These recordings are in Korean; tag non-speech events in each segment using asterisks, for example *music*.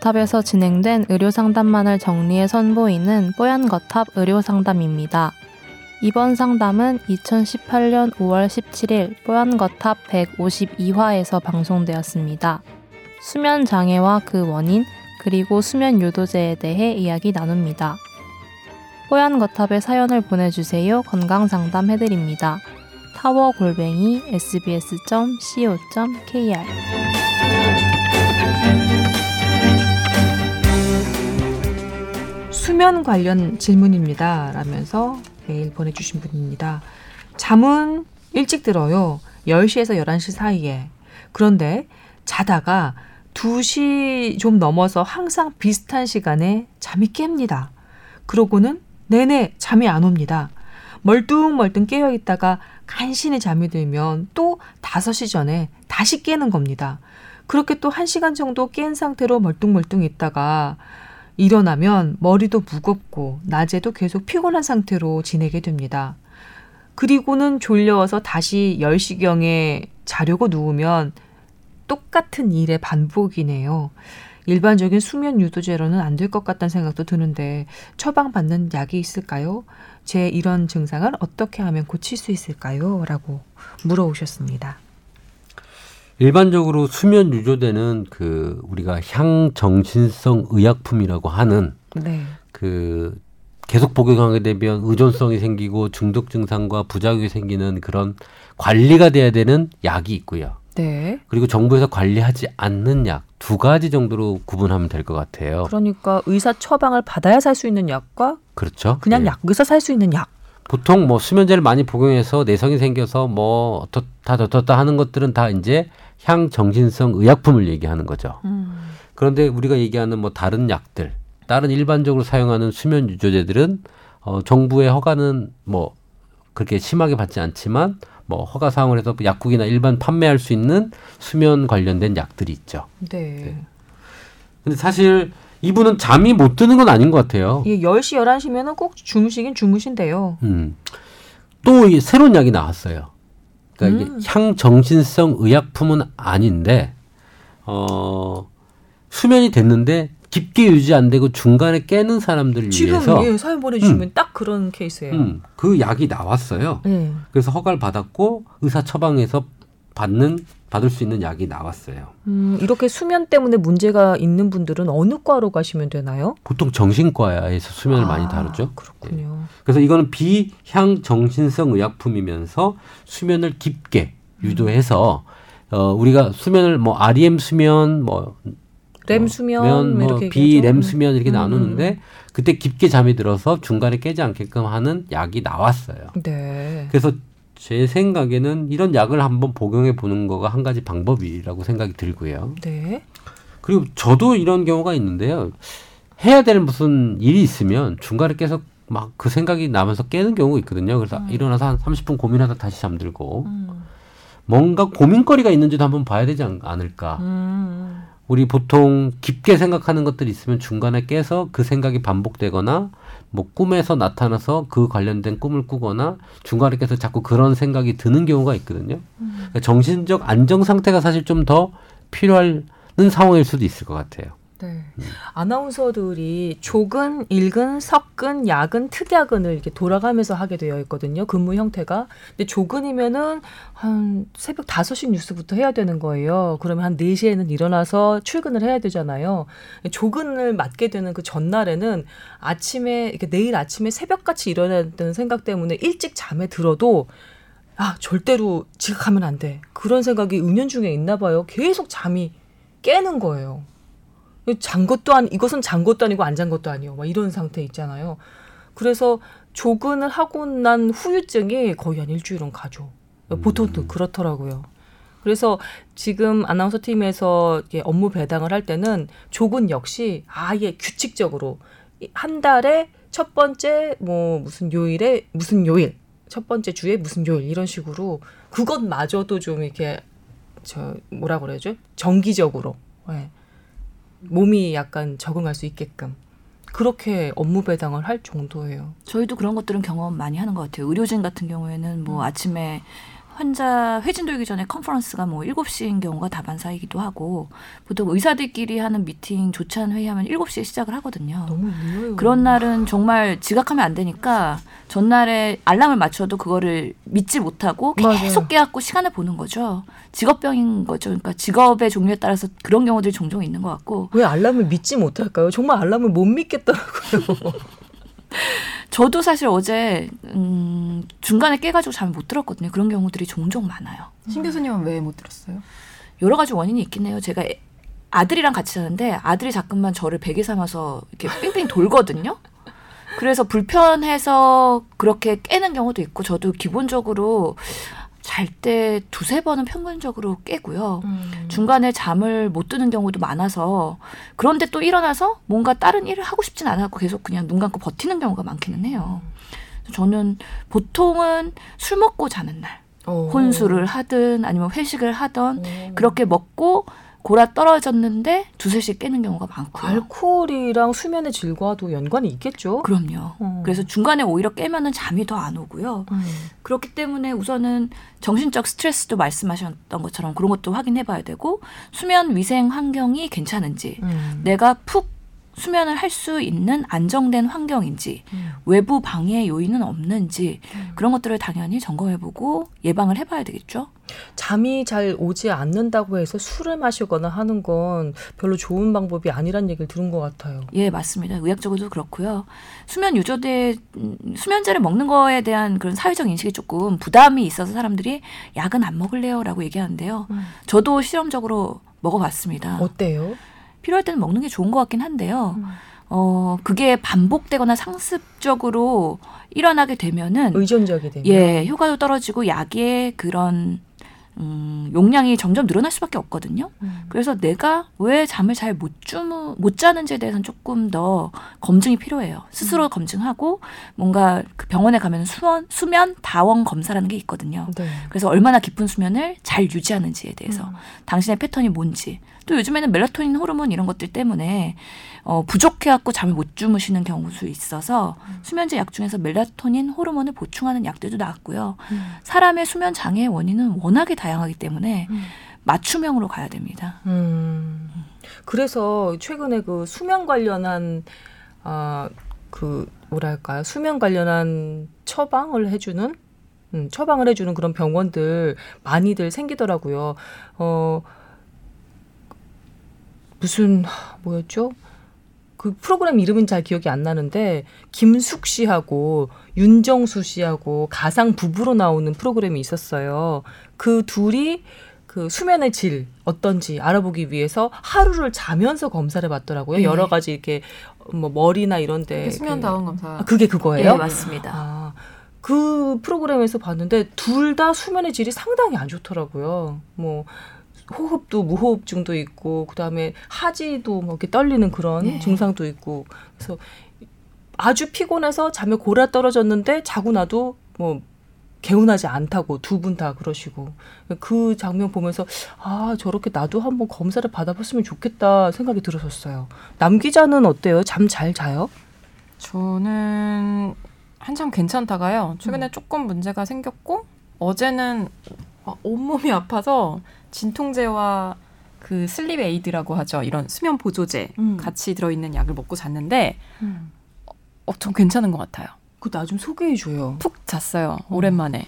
뽀얀거탑에서 진행된 의료 상담만을 정리해 선보이는 뽀얀 거탑 의료 상담입니다. 이번 상담은 2018년 5월 17일 뽀얀 거탑 152화에서 방송되었습니다. 수면 장애와 그 원인, 그리고 수면 유도제에 대해 이야기 나눕니다. 뽀얀 거탑에 사연을 보내주세요. 건강 상담 해드립니다. 타워 골뱅이 sbs.co.kr 수면 관련 질문입니다. 라면서 메일 보내주신 분입니다. 잠은 일찍 들어요. 10시에서 11시 사이에. 그런데 자다가 2시 좀 넘어서 항상 비슷한 시간에 잠이 깹니다. 그러고는 내내 잠이 안 옵니다. 멀뚱멀뚱 깨어 있다가 간신히 잠이 들면 또 5시 전에 다시 깨는 겁니다. 그렇게 또 1시간 정도 깬 상태로 멀뚱멀뚱 있다가 일어나면 머리도 무겁고 낮에도 계속 피곤한 상태로 지내게 됩니다. 그리고는 졸려서 다시 10시경에 자려고 누우면 똑같은 일의 반복이네요. 일반적인 수면 유도제로는 안 될 것 같다는 생각도 드는데 처방받는 약이 있을까요? 제 이런 증상을 어떻게 하면 고칠 수 있을까요? 라고 물어오셨습니다. 일반적으로 수면 유도제는 그 우리가 향정신성 의약품이라고 하는 네. 그 계속 복용하게 되면 의존성이 생기고 중독 증상과 부작용이 생기는 그런 관리가 돼야 되는 약이 있고요. 네. 그리고 정부에서 관리하지 않는 약 두 가지 정도로 구분하면 될 것 같아요. 그러니까 의사 처방을 받아야 살 수 있는 약과 그렇죠. 그냥 네. 약에서 살 수 있는 약. 보통 뭐 수면제를 많이 복용해서 내성이 생겨서 뭐 어떻다 어떻다 하는 것들은 다 이제 향정신성 의약품을 얘기하는 거죠. 음. 그런데 우리가 얘기하는 뭐 다른 약들, 다른 일반적으로 사용하는 수면 유조제들은 어 정부의 허가는 뭐 그렇게 심하게 받지 않지만 뭐 허가 사항을 해서 약국이나 일반 판매할 수 있는 수면 관련된 약들이 있죠. 네. 네. 근데 사실 이분은 잠이 못 드는 건 아닌 것 같아요. 예, 10시, 11시면은 꼭 주무시긴 주무신대요. 음. 또 새로운 약이 나왔어요. 그러니까 음. 이게 향정신성 의약품은 아닌데, 어, 수면이 됐는데 깊게 유지 안 되고 중간에 깨는 사람들을 지금, 위해서 예, 사연 보내주시면 음. 딱 그런 케이스예요. 음, 그 약이 나왔어요. 네. 그래서 허가를 받았고 의사 처방에서 받는 받을 수 있는 약이 나왔어요. 음, 이렇게 수면 때문에 문제가 있는 분들은 어느 과로 가시면 되나요? 보통 정신과에서 수면을 아, 많이 다루죠. 그렇군요. 네. 그래서 이거는 비향 정신성 의약품이면서 수면을 깊게 유도해서 음. 어, 우리가 수면을 뭐 REM 수면 뭐 렘 수면, 뭐, 뭐 비렘 수면 이렇게 음. 나누는데 그때 깊게 잠이 들어서 중간에 깨지 않게끔 하는 약이 나왔어요. 네. 그래서 제 생각에는 이런 약을 한번 복용해 보는 거가 한 가지 방법이라고 생각이 들고요. 네. 그리고 저도 이런 경우가 있는데요. 해야 될 무슨 일이 있으면 중간에 계속 막 그 생각이 나면서 깨는 경우가 있거든요. 그래서 음. 일어나서 한 30분 고민하다 다시 잠들고 음. 뭔가 고민거리가 있는지도 한번 봐야 되지 않 을까. 음. 우리 보통 깊게 생각하는 것들이 있으면 중간에 깨서 그 생각이 반복되거나 뭐 꿈에서 나타나서 그 관련된 꿈을 꾸거나 중간에 깨서 자꾸 그런 생각이 드는 경우가 있거든요. 음. 그러니까 정신적 안정 상태가 사실 좀 더 필요한 상황일 수도 있을 것 같아요. 네. 음. 아나운서들이 조근, 일근, 석근, 야근, 특야근을 이렇게 돌아가면서 하게 되어 있거든요. 근무 형태가. 근데 조근이면은 한 새벽 5시 뉴스부터 해야 되는 거예요. 그러면 한 4시에는 일어나서 출근을 해야 되잖아요. 조근을 맡게 되는 그 전날에는 아침에 이렇게 내일 아침에 새벽같이 일어나야 되는 생각 때문에 일찍 잠에 들어도 아, 절대로 지각하면 안 돼. 그런 생각이 은연 중에 있나 봐요. 계속 잠이 깨는 거예요. 잔 것도 아니 이것은 잔 것도 아니고 안 잔 것도 아니요. 막 이런 상태 있잖아요. 그래서 조근을 하고 난 후유증이 거의 한 일주일은 가죠. 보통도 음. 그렇더라고요. 그래서 지금 아나운서 팀에서 업무 배당을 할 때는 조근 역시 아예 규칙적으로 한 달에 첫 번째 뭐 무슨 요일에 무슨 요일 첫 번째 주에 무슨 요일 이런 식으로 그것마저도 좀 이렇게 저 뭐라 그래야죠 정기적으로 네. 몸이 약간 적응할 수 있게끔 그렇게 업무 배당을 할 정도예요. 저희도 그런 것들은 경험 많이 하는 것 같아요. 의료진 같은 경우에는 뭐 음. 아침에 환자 회진 돌기 전에 컨퍼런스가 뭐 7시인 경우가 다반사이기도 하고 보통 의사들끼리 하는 미팅 조찬 회의하면 7시에 시작을 하거든요. 너무 늦어요. 그런 날은 정말 지각하면 안 되니까 전날에 알람을 맞춰도 그거를 믿지 못하고 계속 맞아요. 깨갖고 시간을 보는 거죠. 직업병인 거죠. 그러니까 직업의 종류에 따라서 그런 경우들이 종종 있는 것 같고. 왜 알람을 믿지 못할까요? 정말 알람을 못 믿겠더라고요. *laughs* 저도 사실 어제 음, 중간에 깨가지고 잠을 못 들었거든요. 그런 경우들이 종종 많아요. 신 교수님은 왜 못 들었어요? 여러 가지 원인이 있긴 해요. 제가 아들이랑 같이 자는데 아들이 자꾸만 저를 베개 삼아서 이렇게 뺑뺑 돌거든요. 그래서 불편해서 그렇게 깨는 경우도 있고 저도 기본적으로 잘 때 두세 번은 평균적으로 깨고요. 음. 중간에 잠을 못 드는 경우도 많아서 그런데 또 일어나서 뭔가 다른 일을 하고 싶진 않았고 계속 그냥 눈 감고 버티는 경우가 많기는 해요. 저는 보통은 술 먹고 자는 날 오. 혼술을 하든 아니면 회식을 하던 오. 그렇게 먹고 골아 떨어졌는데 두세 시 깨는 경우가 많고요. 알코올이랑 수면의 질과도 연관이 있겠죠. 그럼요. 음. 그래서 중간에 오히려 깨면은 잠이 더 안 오고요. 음. 그렇기 때문에 우선은 정신적 스트레스도 말씀하셨던 것처럼 그런 것도 확인해 봐야 되고 수면 위생 환경이 괜찮은지 음. 내가 푹 수면을 할 수 있는 안정된 환경인지 음. 외부 방해 요인은 없는지 음. 그런 것들을 당연히 점검해보고 예방을 해봐야 되겠죠. 잠이 잘 오지 않는다고 해서 술을 마시거나 하는 건 별로 좋은 방법이 아니란 얘기를 들은 것 같아요. 예, 맞습니다. 의학적으로도 그렇고요. 수면 유조제, 음, 수면제를 먹는 거에 대한 그런 사회적 인식이 조금 부담이 있어서 사람들이 약은 안 먹을래요라고 얘기하는데요. 음. 저도 실험적으로 먹어봤습니다. 어때요? 필요할 때는 먹는 게 좋은 것 같긴 한데요. 음. 어, 그게 반복되거나 상습적으로 일어나게 되면은 의존적이 되면 예, 효과도 떨어지고 약의 그런 음, 용량이 점점 늘어날 수밖에 없거든요. 음. 그래서 내가 왜 잠을 잘 못 주무 못 자는지에 대해서는 조금 더 검증이 필요해요. 스스로 음. 검증하고 뭔가 그 병원에 가면 수면 수면 다원 검사라는 게 있거든요. 네. 그래서 얼마나 깊은 수면을 잘 유지하는지에 대해서 음. 당신의 패턴이 뭔지 또 요즘에는 멜라토닌 호르몬 이런 것들 때문에 어, 부족해갖고 잠을 못 주무시는 경우도 있어서 음. 수면제 약 중에서 멜라토닌 호르몬을 보충하는 약들도 나왔고요. 음. 사람의 수면 장애의 원인은 워낙에 다양하기 때문에 음. 맞춤형으로 가야 됩니다. 음. 그래서 최근에 그 수면 관련한 아, 그 뭐랄까요 수면 관련한 처방을 해주는 음, 처방을 해주는 그런 병원들 많이들 생기더라고요. 어 무슨 뭐였죠? 그 프로그램 이름은 잘 기억이 안 나는데 김숙 씨하고 윤정수 씨하고 가상 부부로 나오는 프로그램이 있었어요. 그 둘이 그 수면의 질 어떤지 알아보기 위해서 하루를 자면서 검사를 받더라고요. 네. 여러 가지 이렇게 뭐 머리나 이런데 수면 다운 검사. 아, 그게 그거예요? 네, 맞습니다. 아, 그 프로그램에서 봤는데 둘 다 수면의 질이 상당히 안 좋더라고요. 뭐 호흡도 무호흡증도 있고 그다음에 하지도 뭐 이렇게 떨리는 그런 네. 증상도 있고 그래서 아주 피곤해서 잠에 골아 떨어졌는데 자고 나도 뭐 개운하지 않다고 두 분 다 그러시고 그 장면 보면서 아 저렇게 나도 한번 검사를 받아봤으면 좋겠다 생각이 들었었어요. 남 기자는 어때요? 잠 잘 자요? 저는 한참 괜찮다가요. 최근에 음. 조금 문제가 생겼고 어제는 온몸이 아파서 진통제와 그 sleep aid라고 하죠. 이런 수면 보조제 음. 같이 들어있는 약을 먹고 잤는데 음. 어, 좀 괜찮은 것 같아요. 그 나 좀 소개해줘요. 푹 잤어요. 어. 오랜만에.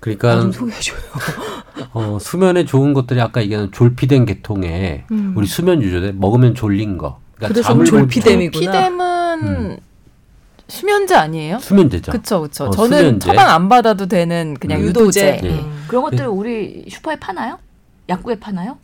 그러니까 좀 소개해줘요. *laughs* 어, 수면에 좋은 것들이 아까 얘기한 졸피뎀 계통에 음. 우리 수면 유조제 먹으면 졸린 거. 그러니까 그래서 졸피뎀이구나. 졸피뎀은 음. 수면제 아니에요? 수면제죠. 그렇죠, 그렇죠. 어, 저는 수면제. 처방 안 받아도 되는 그냥 음. 유도제. 네. 음. 그런 것들 우리 슈퍼에 파나요? 약국에 파나요?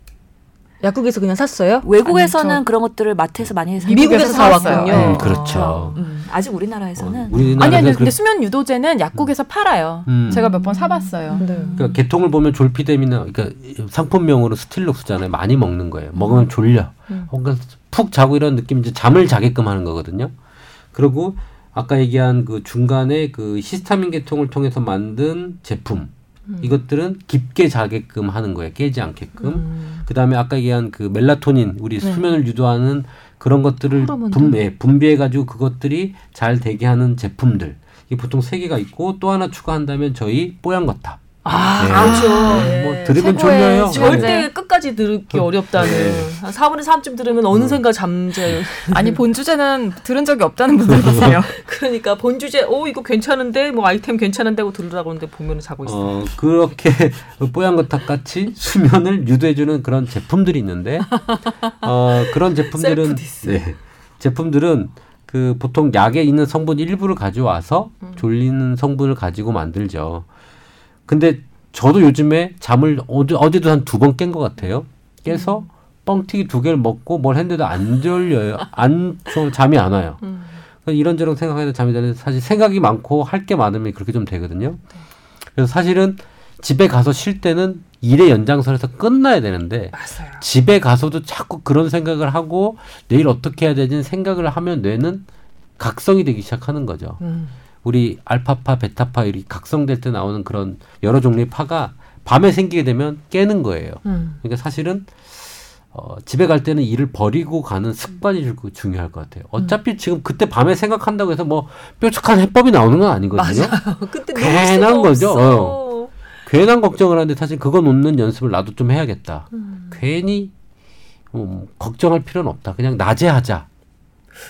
약국에서 그냥 샀어요? 외국에서는 아니, 그런 것들을 마트에서 많이 해서 미국에서 사왔군요. 네, 그렇죠. 음, 아직 우리나라에서는 어, 우리나라는 아니 아니 근데 수면 유도제는 약국에서 팔아요. 음. 제가 몇 번 사봤어요. 네. 그러니까 개통을 보면 졸피뎀이나 그러니까 상품명으로 스틸록스잖아요. 많이 먹는 거예요. 먹으면 졸려. 음. 뭔가 푹 자고 이런 느낌 이제 잠을 자게끔 하는 거거든요. 그리고 아까 얘기한 그 중간에 그 히스타민 계통을 통해서 만든 제품 음. 이것들은 깊게 자게끔 하는 거예요. 깨지 않게끔. 음. 그다음에 아까 얘기한 그 멜라토닌 우리 네. 수면을 유도하는 그런 것들을 분배 분비해 가지고 그것들이 잘 되게 하는 제품들. 이게 보통 세 개가 있고 또 하나 추가한다면 저희 뽀얀 거탑. 아, 네. 그렇죠. 네. 뭐 들으면 졸려요. 절대 네. 끝까지 듣기 어렵다는. 네. 한 4분의 3쯤 들으면 어느샌가 음. 잠재. 아니, 본 주제는 들은 적이 없다는 분들 *laughs* 계세요. 그러니까 본 주제, 오, 이거 괜찮은데, 뭐 아이템 괜찮은데 하고 들으라고 하는데 보면 자고 있어요. 어, 그렇게 *laughs* 뽀얀 거탑 같이 수면을 유도해주는 그런 제품들이 있는데, 어, 그런 제품들은. 네. 제품들은 그 보통 약에 있는 성분 일부를 가져와서 음. 졸리는 성분을 가지고 만들죠. 근데 저도 요즘에 잠을 어제, 어제도 한 두 번 깬 것 같아요. 깨서 음. 뻥튀기 두 개를 먹고 뭘 했는데도 안 졸려요. 안 잠이 안 와요. 음. 이런저런 생각해도 잠이 되는데 사실 생각이 많고 할 게 많으면 그렇게 좀 되거든요. 그래서 사실은 집에 가서 쉴 때는 일의 연장선에서 끝나야 되는데 맞아요. 집에 가서도 자꾸 그런 생각을 하고 내일 어떻게 해야 되지 생각을 하면 뇌는 각성이 되기 시작하는 거죠. 음. 우리 알파파, 베타파 이렇게 각성될 때 나오는 그런 여러 종류의 파가 밤에 생기게 되면 깨는 거예요. 음. 그러니까 사실은 어, 집에 갈 때는 일을 버리고 가는 습관이 중요할 것 같아요. 어차피 음. 지금 그때 밤에 생각한다고 해서 뭐 뾰족한 해법이 나오는 건 아니거든요. 맞아요. *laughs* 그때 괜한 거죠. 어. 괜한 걱정을 하는데 사실 그거 놓는 연습을 나도 좀 해야겠다. 음. 괜히 음, 걱정할 필요는 없다. 그냥 낮에 하자.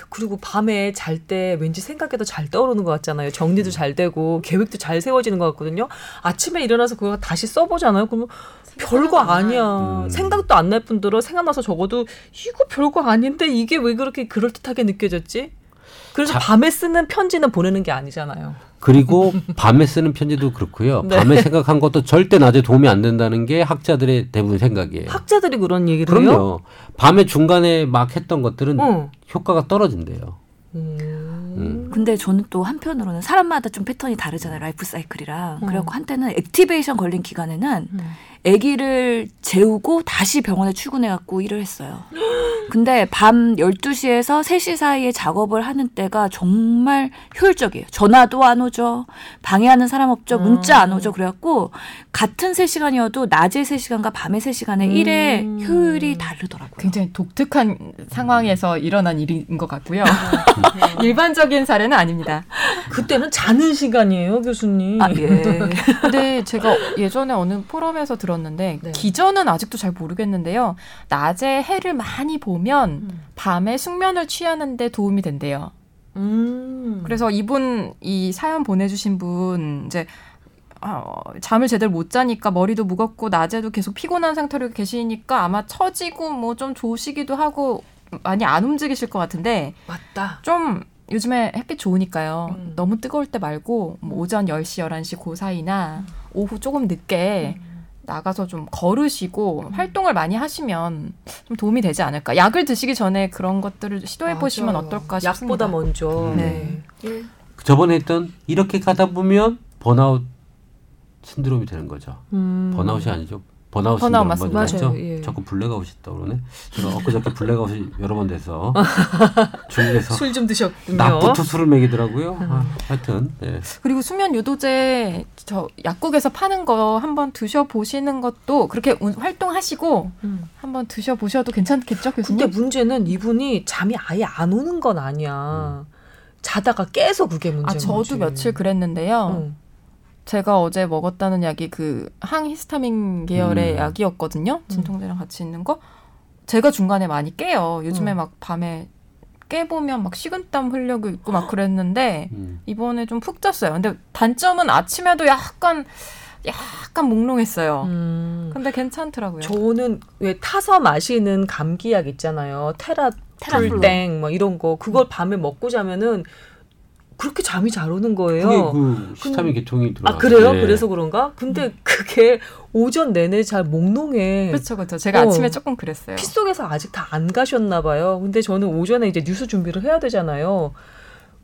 그리고 밤에 잘 때 왠지 생각해도 잘 떠오르는 것 같잖아요. 정리도 잘 되고 계획도 잘 세워지는 것 같거든요. 아침에 일어나서 그거 다시 써보잖아요. 그러면 별거 아니야. 음. 생각도 안 날 뿐더러 생각나서 적어도 이거 별거 아닌데 이게 왜 그렇게 그럴듯하게 느껴졌지? 그래서 자, 밤에 쓰는 편지는 보내는 게 아니잖아요. 그리고 *laughs* 밤에 쓰는 편지도 그렇고요. 네. 밤에 생각한 것도 절대 낮에 도움이 안 된다는 게 학자들의 대부분 생각이에요. 학자들이 그런 얘기를 그럼요. 해요? 밤에 중간에 막 했던 것들은 어. 효과가 떨어진대요. 음. 음. 근데 저는 또 한편으로는 사람마다 좀 패턴이 다르잖아요. 라이프 사이클이랑. 음. 그래갖고 한때는 activation 걸린 기간에는 음. 아기를 재우고 다시 병원에 출근해 갖고 일을 했어요. 근데 밤 12시에서 3시 사이에 작업을 하는 때가 정말 효율적이에요. 전화도 안 오죠. 방해하는 사람 없죠. 문자 안 오죠. 그래갖고 같은 3시간이어도 낮에 3시간과 밤에 3시간의 음. 일의 효율이 다르더라고요. 굉장히 독특한 상황에서 일어난 일인 것 같고요. 일반적인 사례는 아닙니다. 그때는 자는 시간이에요, 교수님. 아, 예. *laughs* 근데 제가 예전에 어느 포럼에서 들었 는데 네. 기전은 아직도 잘 모르겠는데요. 낮에 해를 많이 보면 음. 밤에 숙면을 취하는데 도움이 된대요. 음. 그래서 이분 이 사연 보내주신 분 이제 어, 잠을 제대로 못 자니까 머리도 무겁고 낮에도 계속 피곤한 상태로 계시니까 아마 처지고 뭐좀 조시기도 하고 많이 안 움직이실 것 같은데 맞다. 좀 요즘에 햇빛 좋으니까요. 음. 너무 뜨거울 때 말고 뭐 오전 10시, 11시 그 사이나 음. 오후 조금 늦게 음. 나가서 좀 걸으시고 음. 활동을 많이 하시면 좀 도움이 되지 않을까. 약을 드시기 전에 그런 것들을 시도해 보시면 어떨까 싶습니다. 약보다 먼저. 네. 네. 저번에 했던 이렇게 가다 보면 burnout syndrome이 되는 거죠. 음. burnout이 아니죠. burnout burnout 맞습니다. 맞죠? 예. 자꾸 블랙아웃이 있다 그러네. 제가 엊그저께 블랙아웃이 *laughs* 여러 번 돼서 *laughs* 중국에서 술 좀 드셨군요. 낮부터 술을 먹이더라고요. 음. 아, 하여튼 예. 그리고 수면 유도제 저 약국에서 파는 거 한번 드셔 보시는 것도 그렇게 활동하시고 음. 한번 드셔 보셔도 괜찮겠죠, 교수님? 근데 문제는 이분이 잠이 아예 안 오는 건 아니야. 음. 자다가 깨서 그게 문제인 아, 저도. 며칠 그랬는데요. 음. 제가 어제 먹었다는 약이 그 항히스타민 계열의 음. 약이었거든요. 음. 진통제랑 같이 있는 거. 제가 중간에 많이 깨요. 요즘에 음. 막 밤에 깨보면 막 식은땀 흘려고 있고 막 그랬는데 음. 이번에 좀 푹 잤어요. 근데 단점은 아침에도 약간 약간 몽롱했어요. 음. 근데 괜찮더라고요. 저는 왜 타서 마시는 감기약 있잖아요. 테라 풀땡 뭐 이런 거 그걸 밤에 먹고 자면은 그렇게 잠이 잘 오는 거예요. 그게 그 시타민 계통이 들어. 아 그래요? 네. 그래서 그런가? 근데 음. 그게 오전 내내 잘 몽롱해. 그렇죠, 그렇죠. 제가 어, 아침에 조금 그랬어요. 피 속에서 아직 다 안 가셨나 봐요. 근데 저는 오전에 이제 뉴스 준비를 해야 되잖아요.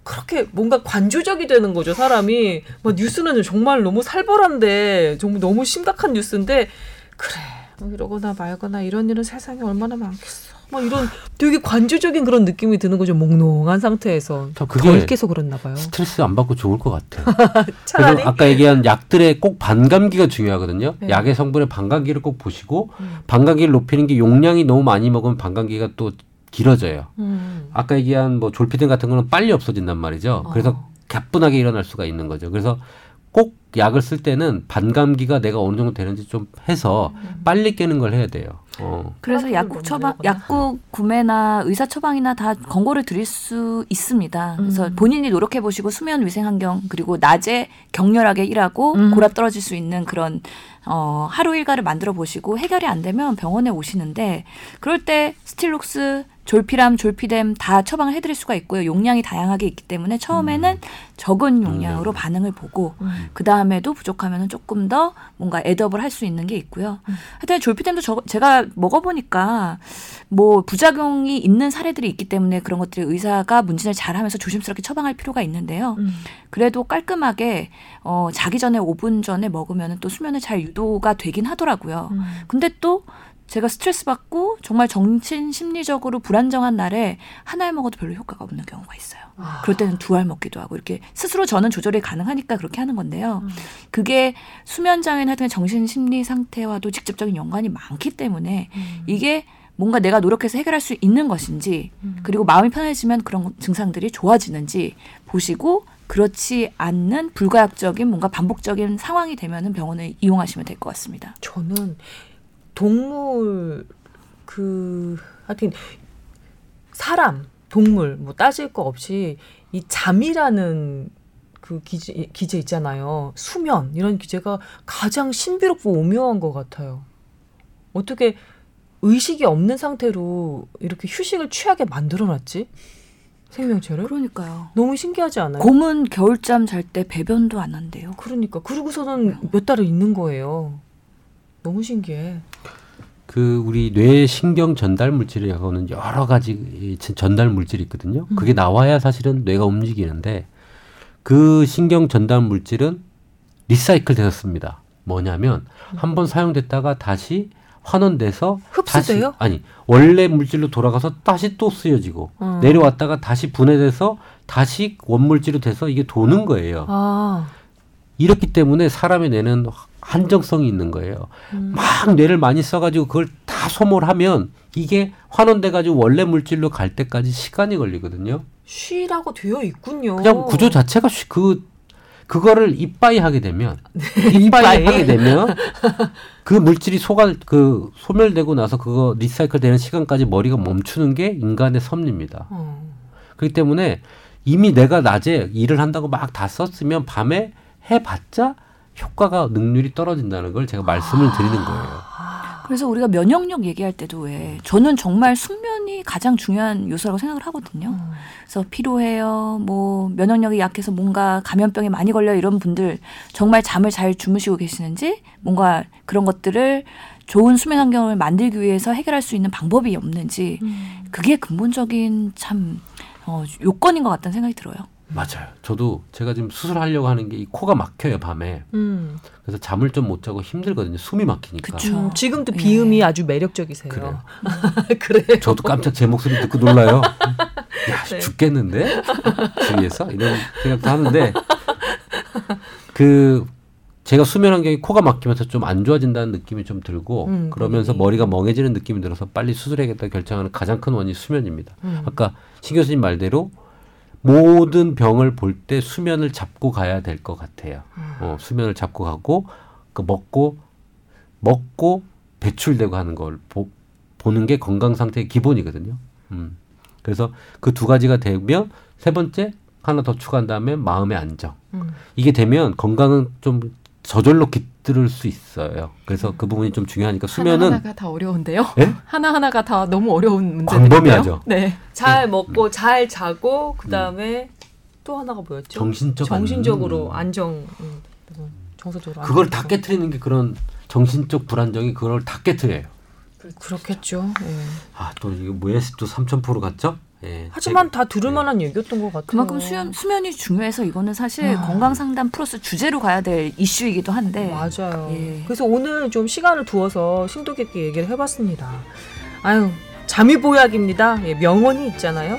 그렇게 뭔가 관조적이 되는 거죠, 사람이. 뭐 뉴스는 정말 너무 살벌한데, 정말 너무 심각한 뉴스인데, 그래, 뭐 이러거나 말거나 이런 일은 세상에 얼마나 많겠어. 막 이런 되게 관조적인 그런 느낌이 드는 거죠. 몽롱한 상태에서. 덜 깨서 그랬나 봐요. 스트레스 안 받고 좋을 것 같아요. *laughs* 그래서 아까 얘기한 약들의 꼭 반감기가 중요하거든요. 네. 약의 성분의 반감기를 꼭 보시고 음. 반감기를 높이는 게 용량이 너무 많이 먹으면 반감기가 또 길어져요. 음. 아까 얘기한 뭐 졸피뎀 같은 거는 빨리 없어진단 말이죠. 어. 그래서 가뿐하게 일어날 수가 있는 거죠. 그래서 꼭 약을 쓸 때는 반감기가 내가 어느 정도 되는지 좀 해서 음. 빨리 깨는 걸 해야 돼요. 어. 그래서 약국 처방, 약국 구매나 의사 처방이나 다 권고를 드릴 수 있습니다. 그래서 음. 본인이 노력해 보시고 수면 위생 환경 그리고 낮에 격렬하게 일하고 음. 골아 떨어질 수 있는 그런 어, 하루 일과를 만들어 보시고 해결이 안 되면 병원에 오시는데 그럴 때 스틸녹스 졸피람, 졸피뎀 다 처방을 해드릴 수가 있고요. 용량이 다양하게 있기 때문에 처음에는 음. 적은 용량으로 음. 반응을 보고 음. 그 다음에도 부족하면 조금 더 뭔가 애드업을 할 수 있는 게 있고요. 음. 하여튼 졸피뎀도 저, 제가 먹어보니까 뭐 부작용이 있는 사례들이 있기 때문에 그런 것들이 의사가 문진을 잘하면서 조심스럽게 처방할 필요가 있는데요. 음. 그래도 깔끔하게 어, 자기 전에 5분 전에 먹으면 또 수면에 잘 유도가 되긴 하더라고요. 음. 근데 또 제가 스트레스 받고 정말 정신 심리적으로 불안정한 날에 한 알 먹어도 별로 효과가 없는 경우가 있어요. 아. 그럴 때는 두 알 먹기도 하고 이렇게 스스로 저는 조절이 가능하니까 그렇게 하는 건데요. 음. 그게 수면 장애나 등 정신 심리 상태와도 직접적인 연관이 많기 때문에 음. 이게 뭔가 내가 노력해서 해결할 수 있는 것인지 음. 그리고 마음이 편해지면 그런 증상들이 좋아지는지 보시고 그렇지 않는 불가역적인 뭔가 반복적인 상황이 되면은 병원을 이용하시면 될 것 같습니다. 저는 동물 그 하여튼 사람 동물 뭐 따질 거 없이 이 잠이라는 그 기제, 기제 있잖아요. 수면 이런 기제가 가장 신비롭고 오묘한 것 같아요. 어떻게 의식이 없는 상태로 이렇게 휴식을 취하게 만들어놨지? 생명체를? 그러니까요. 너무 신기하지 않아요? 곰은 겨울잠 잘 때 배변도 안 한대요. 그러니까 그러고서는 몇 달을 있는 거예요. 너무 신기해. 그 우리 뇌 신경 전달 물질이라고는 여러 가지 전달 물질이 있거든요. 음. 그게 나와야 사실은 뇌가 움직이는데 그 신경 전달 물질은 리사이클 되었습니다. 뭐냐면 음. 한번 사용됐다가 다시 환원돼서 흡수돼요? 다시, 아니 원래 물질로 돌아가서 다시 또 쓰여지고 음. 내려왔다가 다시 분해돼서 다시 원물질로 돼서 이게 도는 거예요. 아. 이렇기 때문에 사람의 뇌는 한정성이 있는 거예요. 음. 막 뇌를 많이 써가지고 그걸 다 소모하면 이게 환원돼가지고 원래 물질로 갈 때까지 시간이 걸리거든요. 쉬라고 되어 있군요. 그냥 구조 자체가 쉬, 그 그거를 이빠이 하게 되면 *laughs* 네, 이빠이 하게 되면 *laughs* 그 물질이 소가 그 소멸되고 나서 그거 리사이클 되는 시간까지 머리가 멈추는 게 인간의 섭리입니다. 어. 그렇기 때문에 이미 내가 낮에 일을 한다고 막 다 썼으면 밤에 해봤자 효과가 능률이 떨어진다는 걸 제가 말씀을 드리는 거예요. 그래서 우리가 면역력 얘기할 때도 왜 저는 정말 숙면이 가장 중요한 요소라고 생각을 하거든요. 그래서 피로해요. 뭐 면역력이 약해서 뭔가 감염병에 많이 걸려 이런 분들 정말 잠을 잘 주무시고 계시는지 뭔가 그런 것들을 좋은 수면 환경을 만들기 위해서 해결할 수 있는 방법이 없는지 그게 근본적인 참 어, 요건인 것 같다는 생각이 들어요. 맞아요. 저도 제가 지금 수술하려고 하는 게 이 코가 막혀요 밤에. 음. 그래서 잠을 좀 못 자고 힘들거든요. 숨이 막히니까. 그쵸. 음, 지금도 비음이 네. 아주 매력적이세요. 그래요. *laughs* 그래. 저도 깜짝 제 목소리 듣고 놀라요. 야 네. 죽겠는데 주위에서 이런 생각도 하는데 그 제가 수면 환경이 코가 막히면서 좀 안 좋아진다는 느낌이 좀 들고 음, 그러면서 네. 머리가 멍해지는 느낌이 들어서 빨리 수술해야겠다 결정하는 가장 큰 원인이 수면입니다. 음. 아까 신 교수님 말대로 모든 병을 볼 때 수면을 잡고 가야 될 것 같아요. 음. 어, 수면을 잡고 가고 그 먹고 먹고 배출되고 하는 걸 보, 보는 게 건강 상태의 기본이거든요. 음. 그래서 그 두 가지가 되면 세 번째 하나 더 추가한 다음에 마음의 안정. 음. 이게 되면 건강은 좀 저절로 깃 들수 있어요. 그래서 그 부분이 좀 중요하니까 수면은 하나하나가 다 어려운데요. *laughs* 네? 하나하나가 다 너무 어려운 문제인데요. 광범위하죠. 네. 잘 네. 먹고 음. 잘 자고 그다음에 음. 또 하나가 뭐였죠? 정신적 정신적으로 안정 음, 정서적으로 그걸 다 깨트리는 게 그런 정신적 불안정이 그걸 다 깨트려요. 그렇겠죠. 네. 아또 이거 뭐에스도 3,000% 갔죠? 예. 하지만 다 들을 만한 네. 얘기였던 것 같아요. 그만큼 수면, 수면이 중요해서 이거는 사실 아. 건강 상담 플러스 주제로 가야 될 이슈이기도 한데. 맞아요. 예. 그래서 오늘 좀 시간을 두어서 심도 깊게 얘기를 해봤습니다. 아유, 잠이 보약입니다. 예, 명언이 있잖아요.